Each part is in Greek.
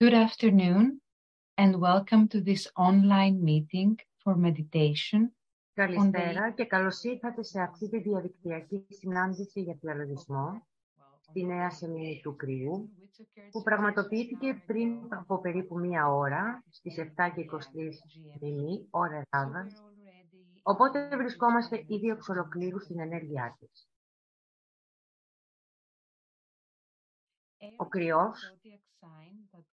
Good afternoon and welcome to this online meeting for meditation. Καλησπέρα και καλώς ήρθατε σε αυτή τη διαδικτυακή συνάντηση για διαλογισμό στη Νέα Σελήνη του Κρυού που πραγματοποιήθηκε πριν από περίπου μία ώρα στις 7 και 23 μηνύ, ώρα Ελλάδας, οπότε βρισκόμαστε ήδη εξ ολοκλήρου στην ενέργειά της. Ο κρυός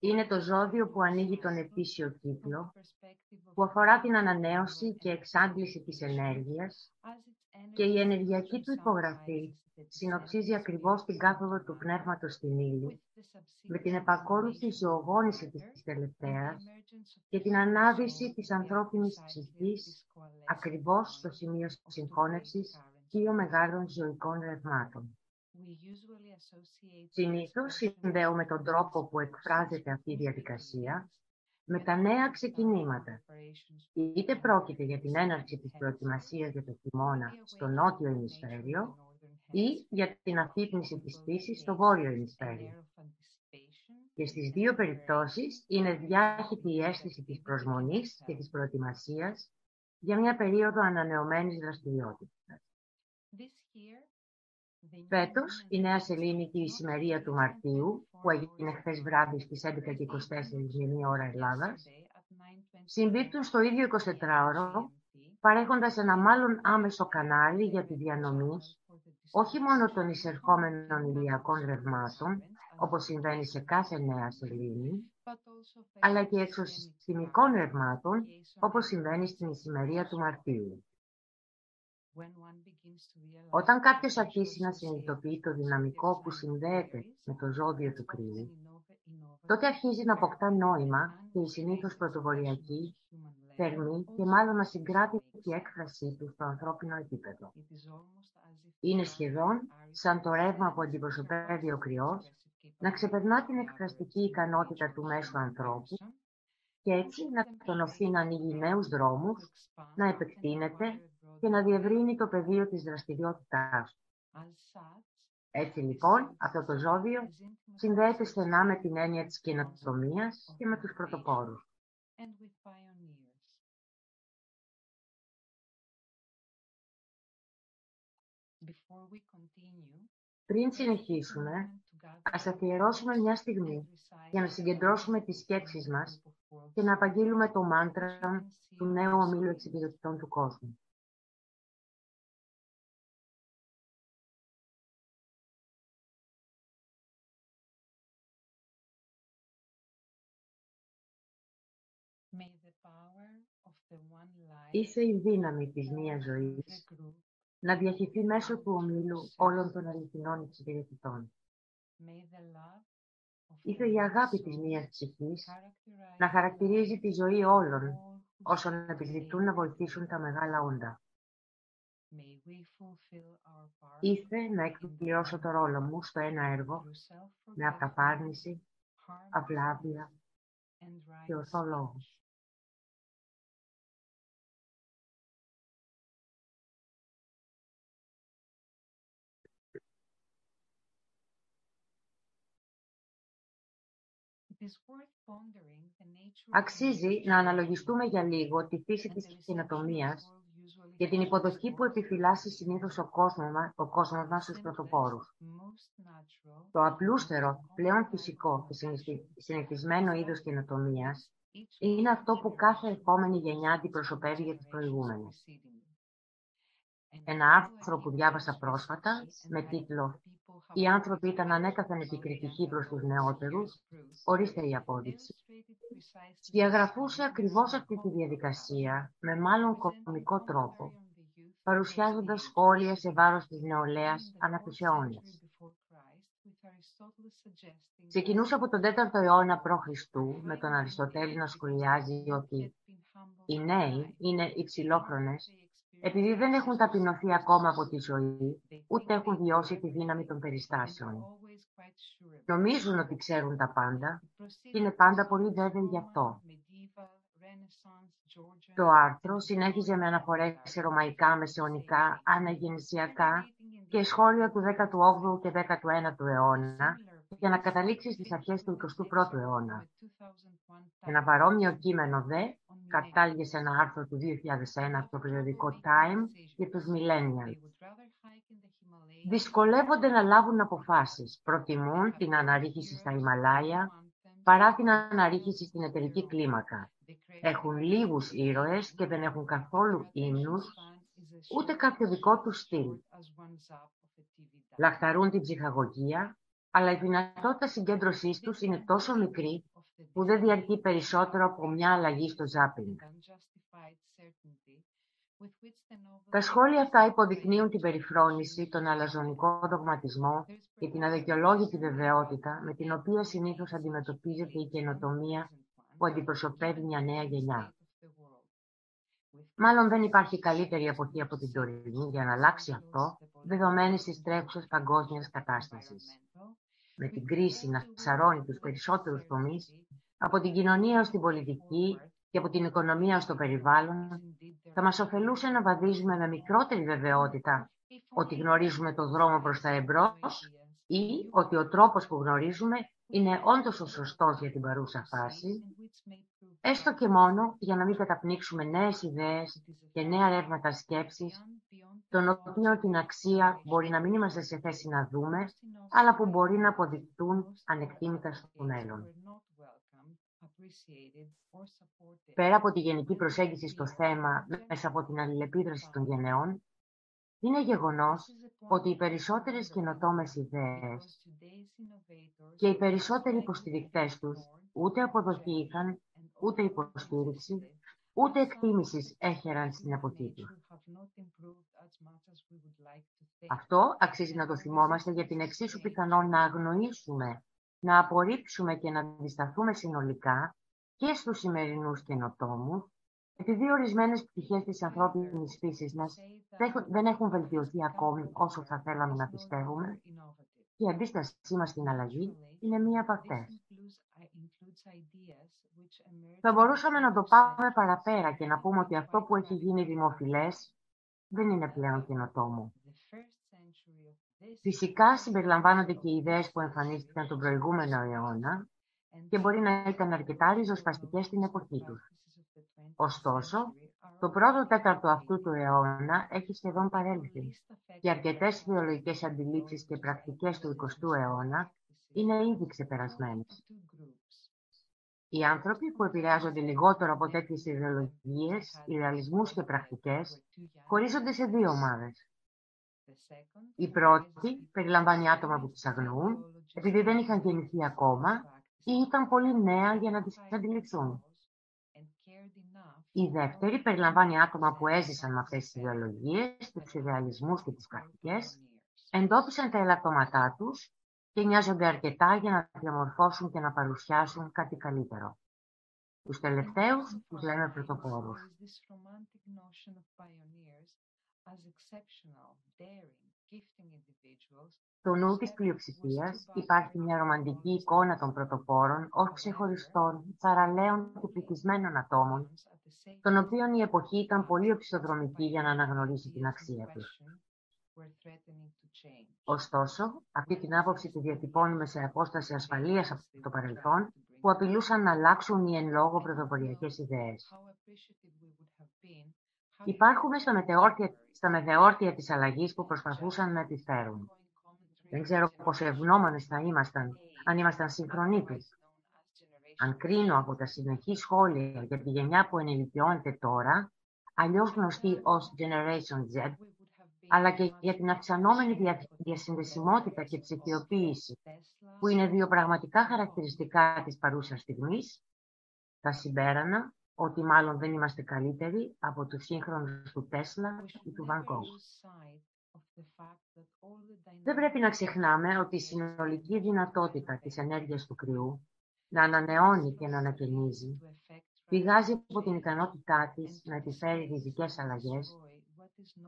είναι το ζώδιο που ανοίγει τον ετήσιο κύκλο, που αφορά την ανανέωση και εξάντληση της ενέργειας και η ενεργειακή του υπογραφή συνοψίζει ακριβώς την κάθοδο του πνεύματος στην ύλη, με την επακόλουθη ζωογόνηση της τελευταίας και την ανάδυση της ανθρώπινης ψυχής ακριβώς στο σημείο συγχώνευσης δύο μεγάλων ζωικών ρευμάτων. Συνήθως συνδέουμε τον τρόπο που εκφράζεται αυτή η διαδικασία με τα νέα ξεκινήματα. Είτε πρόκειται για την έναρξη της προετοιμασίας για το χειμώνα στο νότιο ημισφαίριο ή για την αφύπνιση της φύσης στο βόρειο ημισφαίριο. Και στις δύο περιπτώσεις είναι διάχυτη η αίσθηση της προσμονής και της προετοιμασίας για μια περίοδο ανανεωμένης δραστηριότητας. Φέτος, η Νέα Σελήνη και η Ησημερία του Μαρτίου, που έγινε χθες βράδυ στις 11 και 24 η ώρα Ελλάδας, συμπίπτουν στο ίδιο 24ωρο, παρέχοντας ένα μάλλον άμεσο κανάλι για τη διανομή όχι μόνο των εισερχόμενων ηλιακών ρευμάτων, όπως συμβαίνει σε κάθε νέα σελήνη, αλλά και εξωσυστημικών ρευμάτων, όπως συμβαίνει στην ησημερία του Μαρτίου. Όταν κάποιος αρχίσει να συνειδητοποιεί το δυναμικό που συνδέεται με το ζώδιο του κρύου, τότε αρχίζει να αποκτά νόημα και η συνήθως πρωτοβολιακή, θερμή και μάλλον ασυγκράτητη έκφρασή του στο ανθρώπινο επίπεδο. Είναι σχεδόν σαν το ρεύμα που αντιπροσωπεύει ο κρυός να ξεπερνά την εκφραστική ικανότητα του μέσου ανθρώπου και έτσι να τονωθεί να ανοίγει νέους δρόμους, να επεκτείνεται και να διευρύνει το πεδίο της δραστηριότητάς του. Έτσι λοιπόν, αυτό το ζώδιο συνδέεται στενά με την έννοια της καινοτομίας και με τους πρωτοπόρους. Πριν συνεχίσουμε, ας αφιερώσουμε μια στιγμή για να συγκεντρώσουμε τις σκέψεις μας και να απαγγείλουμε το μάντρα του νέου ομίλου εξυπηρετητών του κόσμου. Είσαι η δύναμη της μίας ζωής να διαχειριστεί μέσω του ομίλου όλων των αληθινών εξυπηρετητών. Είσαι η αγάπη της μίας ψυχής να χαρακτηρίζει τη ζωή όλων όσων επιζητούν να βοηθήσουν τα μεγάλα όντα. Ήθε να εκπληρώσω το ρόλο μου στο ένα έργο με αυταπάρνηση, αυλάβεια και ορθό λόγο. Αξίζει να αναλογιστούμε για λίγο τη φύση της κοινοτομίας και την υποδοχή που επιφυλάσσει συνήθως ο κόσμος, μας, ο κόσμος μας στους πρωτοπόρους. Το απλούστερο, πλέον φυσικό και συνηθισμένο είδος κοινοτομίας είναι αυτό που κάθε επόμενη γενιά αντιπροσωπεύει για τις προηγούμενες. Ένα άρθρο που διάβασα πρόσφατα με τίτλο «Οι άνθρωποι ήταν ανέκαθεν επικριτικοί προς τους νεότερους», ορίστε η απόδειξη. Διαγραφούσε ακριβώς αυτή τη διαδικασία με μάλλον κομικό τρόπο, παρουσιάζοντας σχόλια σε βάρος της νεολαίας ανά τους αιώνες. Ξεκινούσε από τον 4ο αιώνα π.Χ. με τον Αριστοτέλη να σχολιάζει ότι οι νέοι είναι υψηλόχρονες επειδή δεν έχουν ταπεινωθεί ακόμα από τη ζωή, ούτε έχουν βιώσει τη δύναμη των περιστάσεων. Νομίζουν ότι ξέρουν τα πάντα και είναι πάντα πολύ βέβαιοι γι' αυτό. Το άρθρο συνέχιζε με αναφορές σε ρωμαϊκά, μεσαιωνικά, αναγεννησιακά και σχόλια του 18ου και 19ου αιώνα για να καταλήξει στις αρχές του 21ου αιώνα. Ένα παρόμοιο κείμενο δε κατάληγε σε ένα άρθρο του 2001 στο περιοδικό Time για τους Millennials. Δυσκολεύονται να λάβουν αποφάσεις. Προτιμούν την αναρρίχηση στα Ιμαλάια παρά την αναρρίχηση στην εταιρική κλίμακα. Έχουν λίγους ήρωες και δεν έχουν καθόλου ύμνους, ούτε κάποιο δικό τους στυλ. Λαχταρούν την ψυχαγωγία, αλλά η δυνατότητα συγκέντρωσής τους είναι τόσο μικρή που δεν διαρκεί περισσότερο από μια αλλαγή στο ζάπινγκ. Τα σχόλια αυτά υποδεικνύουν την περιφρόνηση, τον αλαζονικό δογματισμό και την αδικαιολόγητη βεβαιότητα με την οποία συνήθως αντιμετωπίζεται η καινοτομία που αντιπροσωπεύει μια νέα γενιά. Μάλλον δεν υπάρχει καλύτερη εποχή από την τωρινή για να αλλάξει αυτό, δεδομένη τη τρέχουσα παγκόσμια κατάσταση. Με την κρίση να σαρώνει τους περισσότερους τομείς, από την κοινωνία ω την πολιτική και από την οικονομία ως το περιβάλλον, θα μας ωφελούσε να βαδίζουμε με μικρότερη βεβαιότητα ότι γνωρίζουμε το δρόμο προς τα εμπρός ή ότι ο τρόπος που γνωρίζουμε είναι όντως ο σωστός για την παρούσα φάση, έστω και μόνο για να μην καταπνίξουμε νέες ιδέες και νέα ρεύματα σκέψης, των οποίων την αξία μπορεί να μην είμαστε σε θέση να δούμε, αλλά που μπορεί να αποδεικτούν ανεκτήμητα στο μέλλον. Πέρα από τη γενική προσέγγιση στο θέμα μέσα από την αλληλεπίδραση των γενεών, είναι γεγονός ότι οι περισσότερες καινοτόμες ιδέες και οι περισσότεροι υποστηρικτές τους ούτε αποδοχή είχαν, ούτε υποστήριξη, ούτε εκτίμησης έχεραν στην εποχή του. Αυτό αξίζει να το θυμόμαστε για την εξίσου πιθανό να αγνοήσουμε να απορρίψουμε και να αντισταθούμε συνολικά και στους σημερινούς καινοτόμους, επειδή ορισμένες πτυχές της ανθρώπινης φύσης μας δεν έχουν βελτιωθεί ακόμη όσο θα θέλαμε να πιστεύουμε, και η αντίστασή μας στην αλλαγή είναι μία από αυτές. Θα μπορούσαμε να το πάμε παραπέρα και να πούμε ότι αυτό που έχει γίνει δημοφιλές δεν είναι πλέον καινοτόμο. Φυσικά συμπεριλαμβάνονται και οι ιδέες που εμφανίστηκαν τον προηγούμενο αιώνα και μπορεί να ήταν αρκετά ριζοσπαστικές στην εποχή τους. Ωστόσο, το πρώτο τέταρτο αυτού του αιώνα έχει σχεδόν παρέλθει και αρκετές ιδεολογικές αντιλήψεις και πρακτικές του 20ου αιώνα είναι ήδη ξεπερασμένες. Οι άνθρωποι που επηρεάζονται λιγότερο από τέτοιες ιδεολογίες, ιδεαλισμούς και πρακτικές χωρίζονται σε δύο ομάδες. Η πρώτη περιλαμβάνει άτομα που τις αγνοούν, επειδή δεν είχαν γεννηθεί ακόμα ή ήταν πολύ νέα για να τις αντιληφθούν. Η δεύτερη περιλαμβάνει άτομα που έζησαν με αυτές τις ιδεολογίες, τους ιδεαλισμούς και τις πρακτικές, εντόπισαν τα ελαττώματά τους και νοιάζονται αρκετά για να διαμορφώσουν και να παρουσιάσουν κάτι καλύτερο. Τους τελευταίους τους λέμε πρωτοπόρους. Στο νου της πλειοψηφίας υπάρχει μια ρομαντική εικόνα των πρωτοπόρων ως ξεχωριστών, θαραλέων και πληθυσμένων ατόμων, των οποίων η εποχή ήταν πολύ οπισθοδρομική για να αναγνωρίσει την αξία τους. Ωστόσο, αυτή την άποψη τη διατυπώνουμε σε απόσταση ασφαλείας από το παρελθόν, που απειλούσαν να αλλάξουν οι εν λόγω πρωτοποριακές ιδέες. Υπάρχουμε στα μετεόρτια, στα μετεόρτια της αλλαγής που προσπαθούσαν να επιφέρουν. Δεν ξέρω πόσο ευγνώμονες θα ήμασταν αν ήμασταν συγχρονοί Αν κρίνω από τα συνεχή σχόλια για τη γενιά που ενηλικιώνεται τώρα, αλλιώς γνωστή ως Generation Z, αλλά και για την αυξανόμενη διασυνδεσιμότητα και ψηφιοποίηση, που είναι δύο πραγματικά χαρακτηριστικά της παρούσας στιγμής, θα συμπέρανα ότι μάλλον δεν είμαστε καλύτεροι από τους σύγχρονους του Τέσλα ή του Βανκόκ. Δεν πρέπει να ξεχνάμε ότι η συνολική δυνατότητα της ενέργειας του κρυού να ανανεώνει και να ανακαινίζει πηγάζει από την ικανότητά της να επιφέρει ριζικές αλλαγές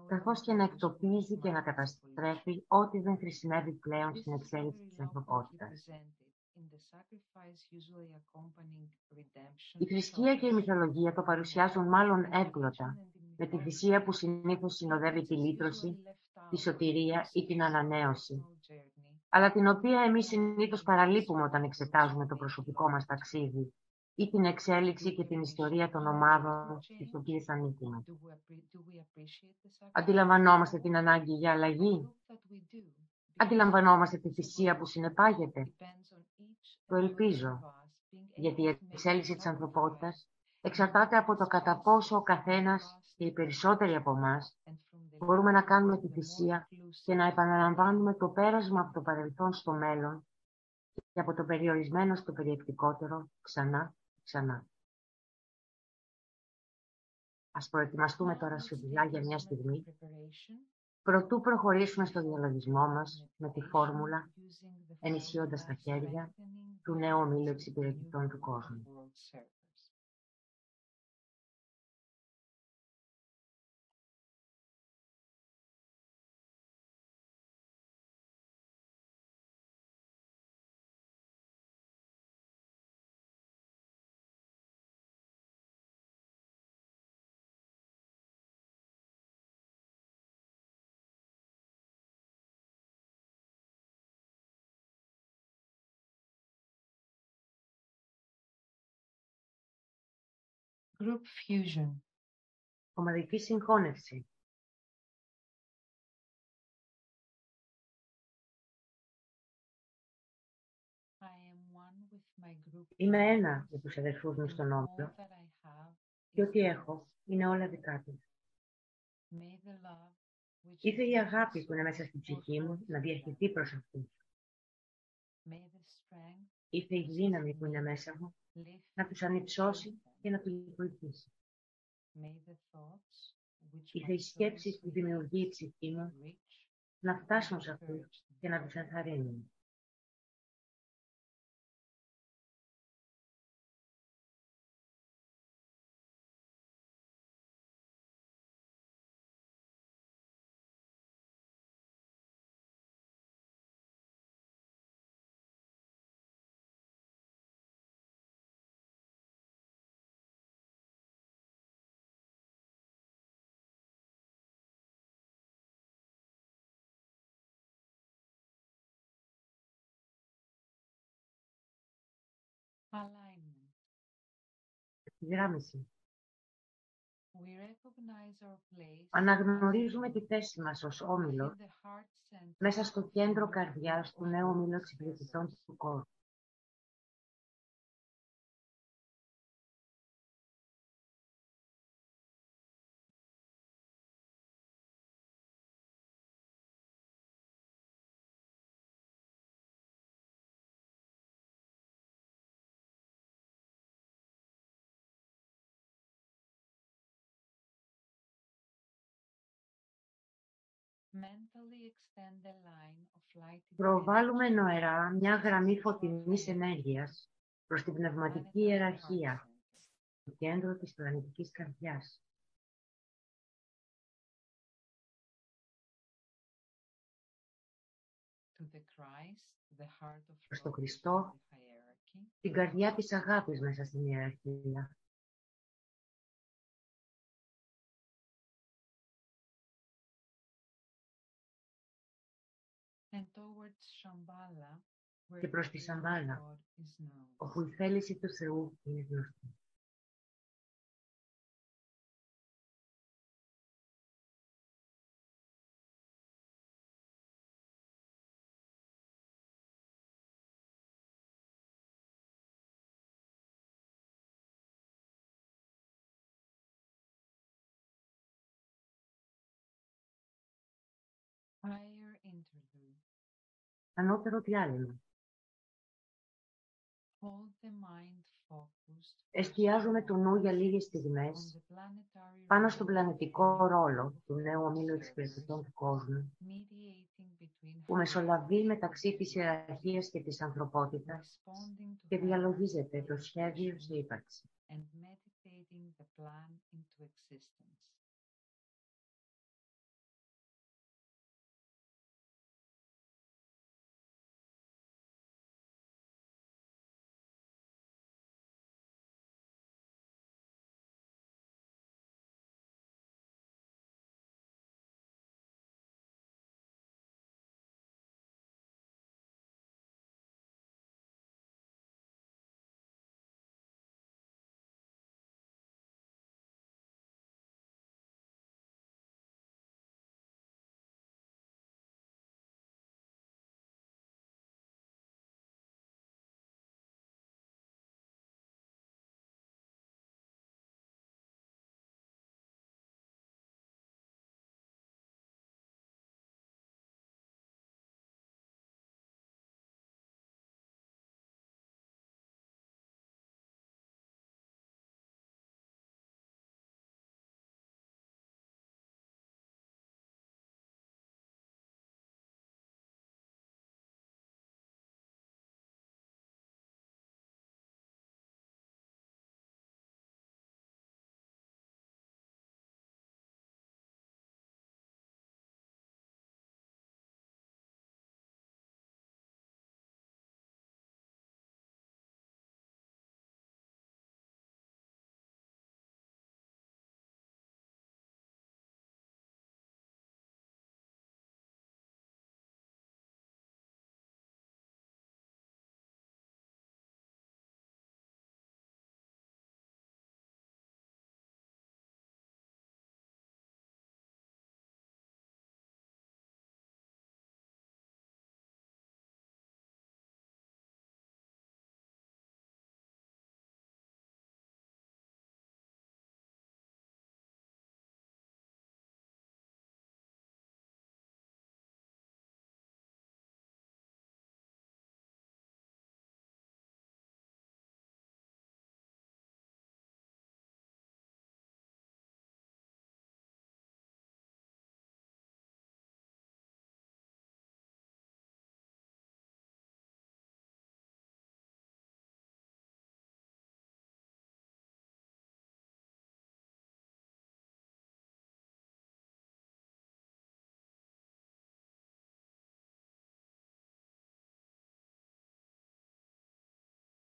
καθώς και να εκτοπίζει και να καταστρέφει ό,τι δεν χρησιμεύει πλέον στην εξέλιξη της ανθρωπότητας. Η θρησκεία και η μυθολογία το παρουσιάζουν μάλλον εύγλωτα, με τη θυσία που συνήθως συνοδεύει τη λύτρωση, τη σωτηρία ή την ανανέωση. αλλά την οποία εμείς συνήθως παραλείπουμε όταν εξετάζουμε το προσωπικό μας ταξίδι ή την εξέλιξη και την ιστορία των ομάδων στις οποίες ανήκουμε. Αντιλαμβανόμαστε την ανάγκη για αλλαγή; Αντιλαμβανόμαστε τη θυσία που συνεπάγεται. Το ελπίζω, γιατί η εξέλιξη της ανθρωπότητας εξαρτάται από το κατά πόσο ο καθένας και οι περισσότεροι από εμάς μπορούμε να κάνουμε τη θυσία και να επαναλαμβάνουμε το πέρασμα από το παρελθόν στο μέλλον και από το περιορισμένο στο περιεκτικότερο ξανά ξανά. Ας προετοιμαστούμε τώρα σιωπηλά για μια στιγμή, προτού προχωρήσουμε στο διαλογισμό μας με τη φόρμουλα, ενισχύοντας τα χέρια του νέου ομίλου εξυπηρετητών του κόσμου. Group fusion. Ομαδική συγχώνευση. Είμαι ένα με τους αδερφούς μου στον όμιλο και ό,τι έχω είναι όλα δικά τους. Ήρθε η αγάπη που είναι μέσα στην ψυχή μου να διαχειριστεί προς αυτούς. Ήρθε η δύναμη που είναι μέσα μου να τους ανυψώσει και να τους βοηθήσει. Ήρθε οι σκέψεις που δημιουργεί η ψυχή μου να φτάσουν σε αυτούς και να τους ενθαρρύνουν. Γράμμιση. We recognize our place Αναγνωρίζουμε τη θέση μας ως όμιλο in the heart center μέσα στο κέντρο καρδιάς του νέου ομίλου εξυπηρετητών του κόσμου. Προβάλλουμε νοερά μια γραμμή φωτεινής ενέργειας προς την πνευματική ιεραρχία, το κέντρο της πλανητικής καρδιάς. to the Christ, the heart of Προς τον love Χριστό, the hierarchy, την καρδιά της αγάπης μέσα στην ιεραρχία. Και προς the τη will of Σαμπάλα, God is known. όπου η θέληση του Θεού είναι γνωστή. Higher interlude. Ανώτερο διάλειμμα. Hold the mind focused Εστιάζουμε το νου για λίγες on στιγμές the planetary πάνω στον role πλανητικό ρόλο του νέου ομίλου εξυπηρετητών του κόσμου mediating between που μεσολαβεί μεταξύ της ιεραρχίας και της ανθρωπότητας responding to και higher διαλογίζεται το σχέδιο σε ύπαρξης.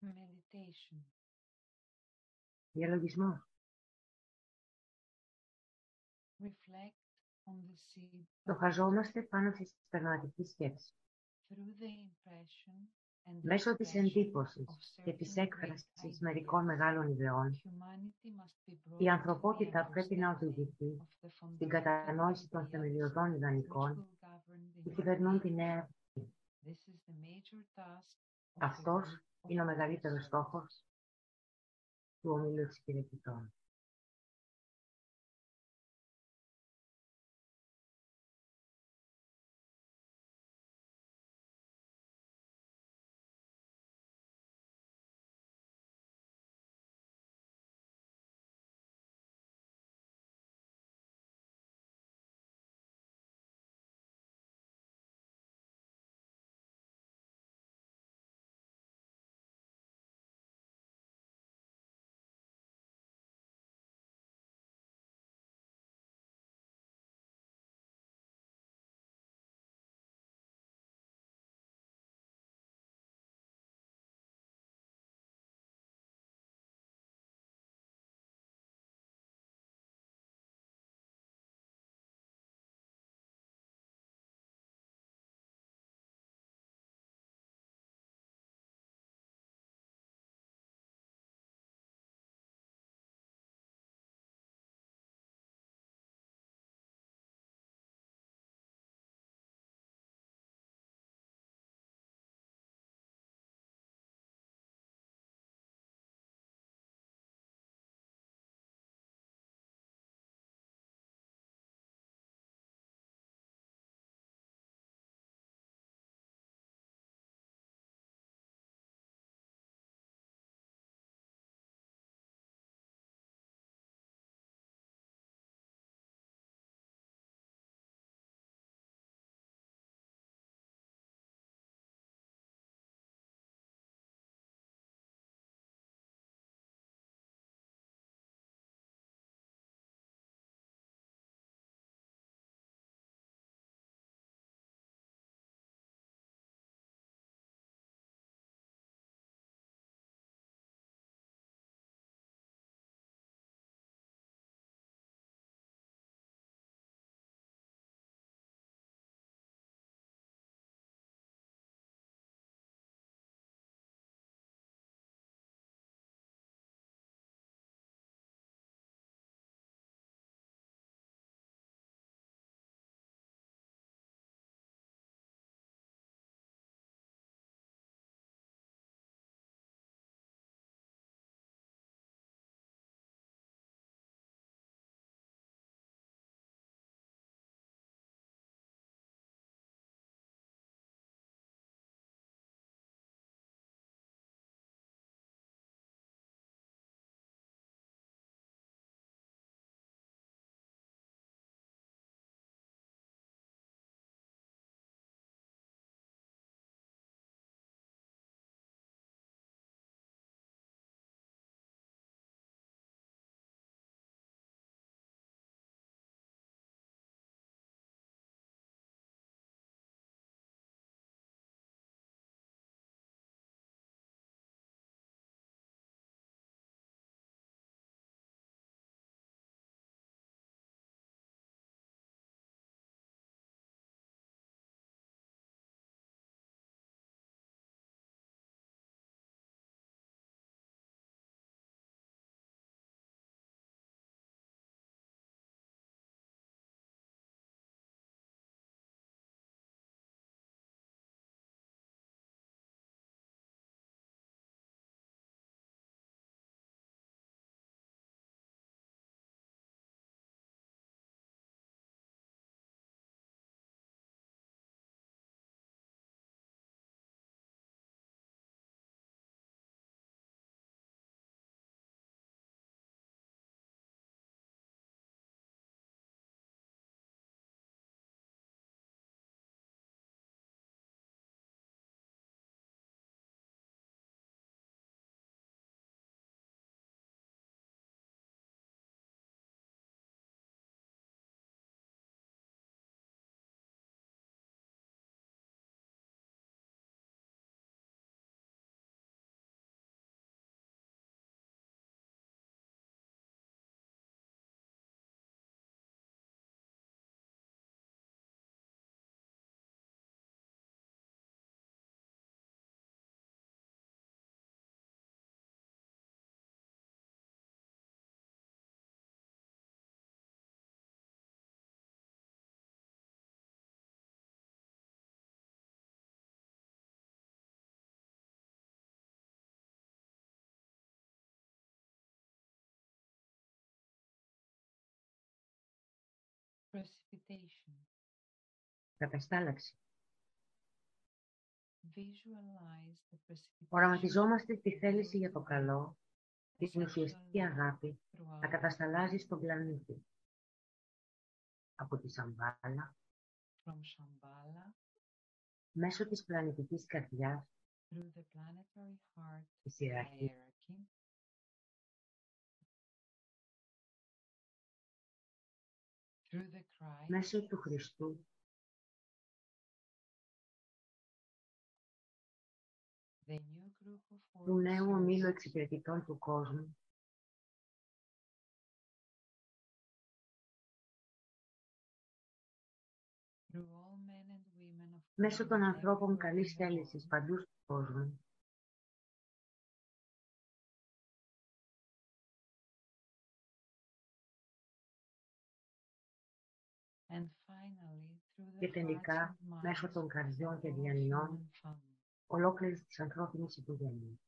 And meditating the plan into existence. Διαλογισμό. Το χαζόμαστε πάνω στη συστηματική σκέψη. Μέσω της εντύπωσης και της έκφρασης μερικών μεγάλων ιδεών, η ανθρωπότητα πρέπει να οδηγηθεί στην κατανόηση των θεμελιωδών ιδανικών που κυβερνούν τη νέα Αυτός είναι ο μεγαλύτερος στόχος του ομίλου εξυπηρετητών. Precipitation. Καταστάλαξη. Visualize the precipitation. Οραματιζόμαστε τη θέληση για το καλό, την ουσιαστική αγάπη, να κατασταλάζεις στον πλανήτη. Από τη Σαμπάλα, from Shambhala. Μέσω της πλανητικής καρδιάς, through the planetary heart της ιεραρχίας, μέσω του Χριστού, the new group of του world νέου ομίλου servants, εξυπηρετητών του κόσμου, through all men and women of μέσω των goodwill ανθρώπων everywhere καλής in the θέλησης world, παντού στον κόσμο, και hearts τελικά and μέσω minds των καρδιών και of all διανοιών human families. ολόκληρης της ανθρώπινης οικογένειας.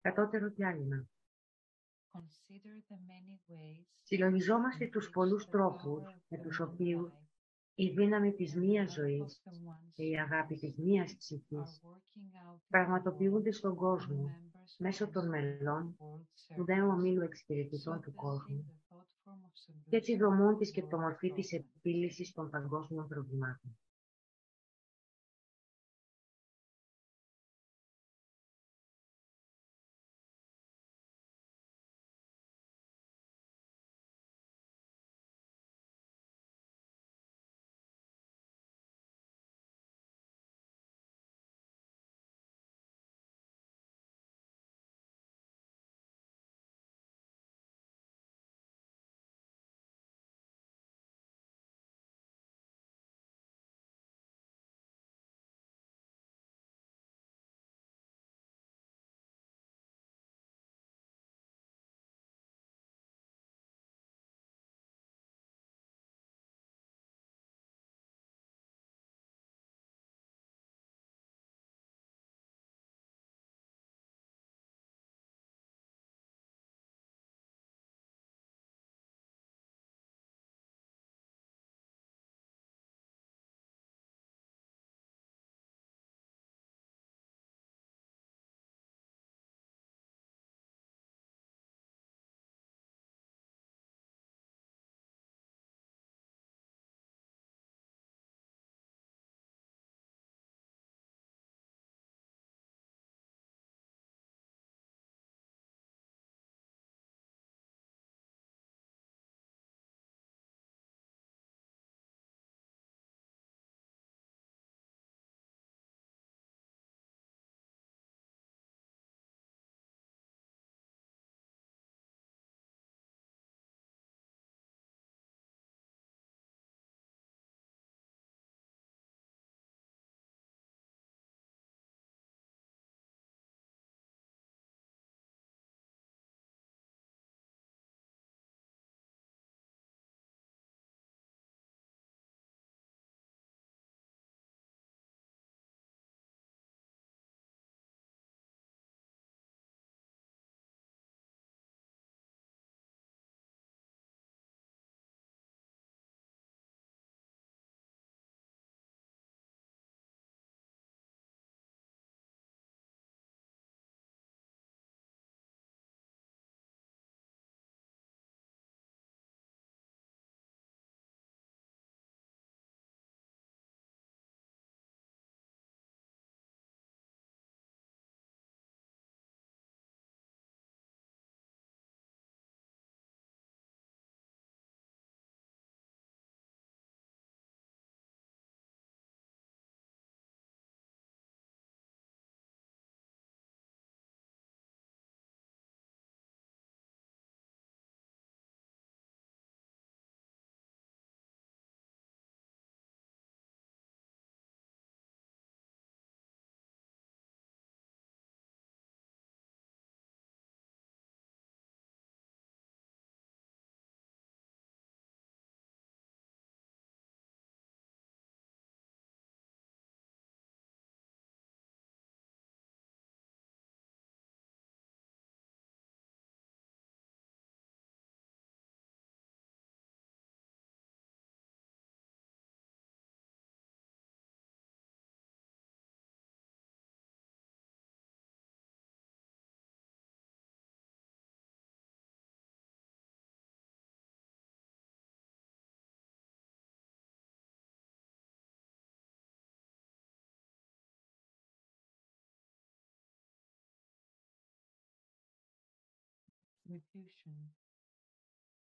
Κατώτερο διάλειμμα. Consider the many ways Συλλογιζόμαστε in τους which πολλούς the τρόπους power of με the τους one οποίους life η δύναμη της and the μίας love ζωής of the one και η αγάπη soul της μίας are ψυχής working out in the πραγματοποιούνται world στον through the κόσμο members μέσω of των the μελών world του νέου servants, ομίλου εξυπηρετητών του softening κόσμου the thought form of και έτσι solution δομούν of της σκεπτομορφή της world problems. επίλυσης των παγκόσμιων προβλημάτων.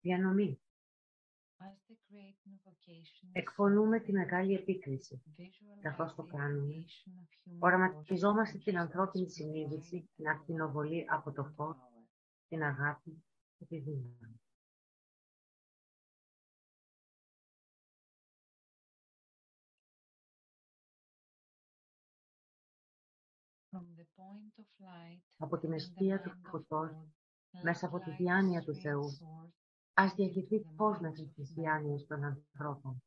Διανομή. Εκφωνούμε τη μεγάλη επίκριση. Καθώς το κάνουμε, οραματιζόμαστε την ανθρώπινη συνείδηση να ακτινοβολεί από το φως, την αγάπη και τη δύναμη. Από την αιστεία του φωτός, μέσα από τη διάνοια του Θεού, ας διαχειριστεί φως μέσα στις διάνοιες των ανθρώπων.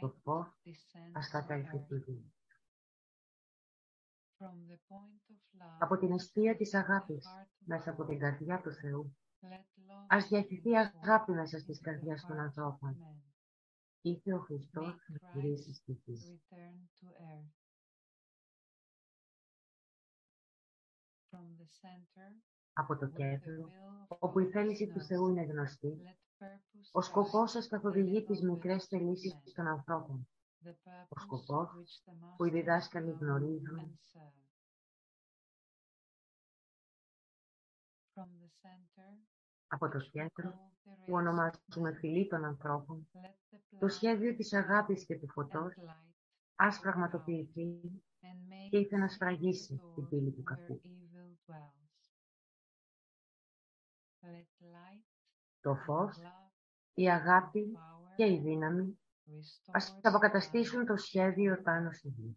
Το φως ας κατέλθει στη γη. Από την αιστεία της αγάπης, μέσα από την καρδιά του Θεού, ας διαχειριστεί αγάπη μέσα στις καρδιές των ανθρώπων. Ήρθε ο Χριστός να γυρίσει στη γη. Από το κέντρο, όπου η θέληση του Θεού είναι γνωστή, ο σκοπός σας καθοδηγεί τις μικρές θελήσεις των ανθρώπων. Ο σκοπός που οι διδάσκαλοι γνωρίζουν από το κέντρο που ονομάζουμε φιλή των ανθρώπων, το σχέδιο της αγάπης και του φωτός ας πραγματοποιηθεί και ήθελε να σφραγίσει την πύλη του κακού. Το φως, η αγάπη και η δύναμη ας αποκαταστήσουν το σχέδιο πάνω στη γη.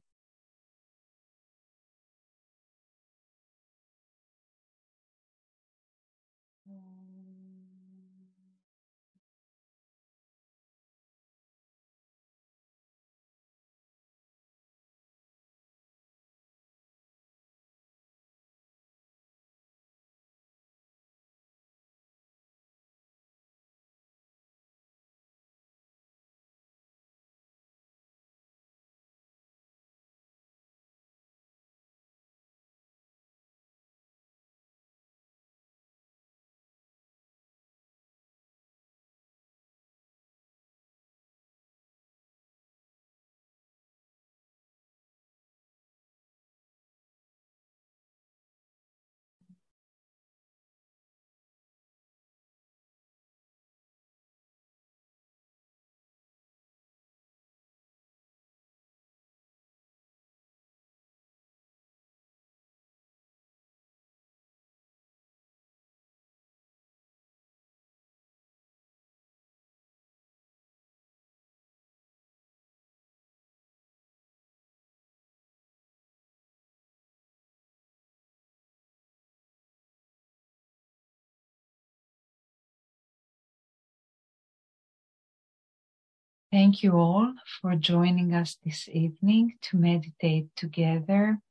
Thank you all for joining us this evening to meditate together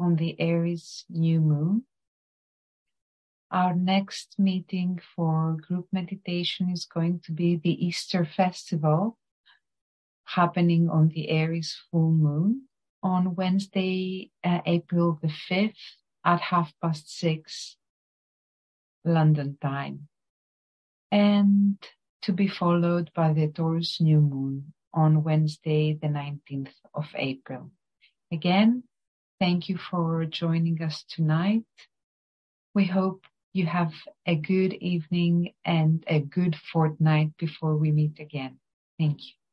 on the Aries new moon. Our next meeting for group meditation is going to be the Easter festival happening on the Aries full moon on Wednesday, uh, April the 5th at half past six London time. And to be followed by the Taurus new moon on Wednesday, the 19th of April. Again, thank you for joining us tonight. We hope you have a good evening and a good fortnight before we meet again. Thank you.